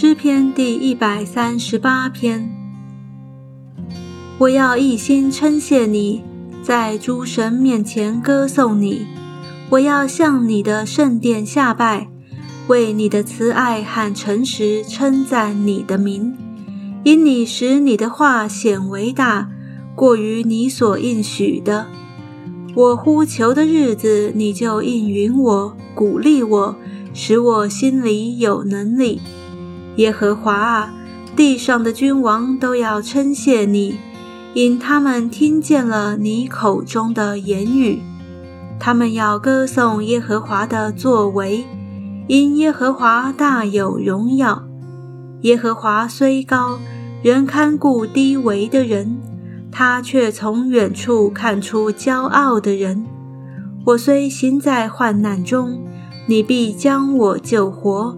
诗篇第一百三十八篇。我要一心称谢你，在诸神面前歌颂你。我要向你的圣殿下拜，为你的慈爱和诚实称赞你的名，因你使你的话显为大，过于你所应许的。我呼求的日子，你就应允我，鼓励我，使我心里有能力。耶和华啊，地上的君王都要称谢你。因他们听见了你口中的言语，他们要歌颂耶和华的作为，因耶和华大有荣耀。耶和华虽高，仍看顾低微的人，他却从远处看出骄傲的人。我虽行在患难中，你必将我救活；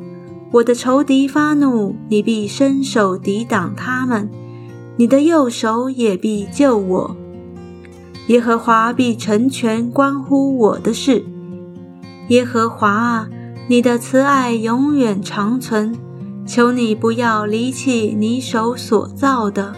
我的仇敌发怒，你必伸手抵挡他们。你的右手也必救我，耶和华必成全关乎我的事。耶和华啊，你的慈爱永远长存，求你不要离弃你手所造的。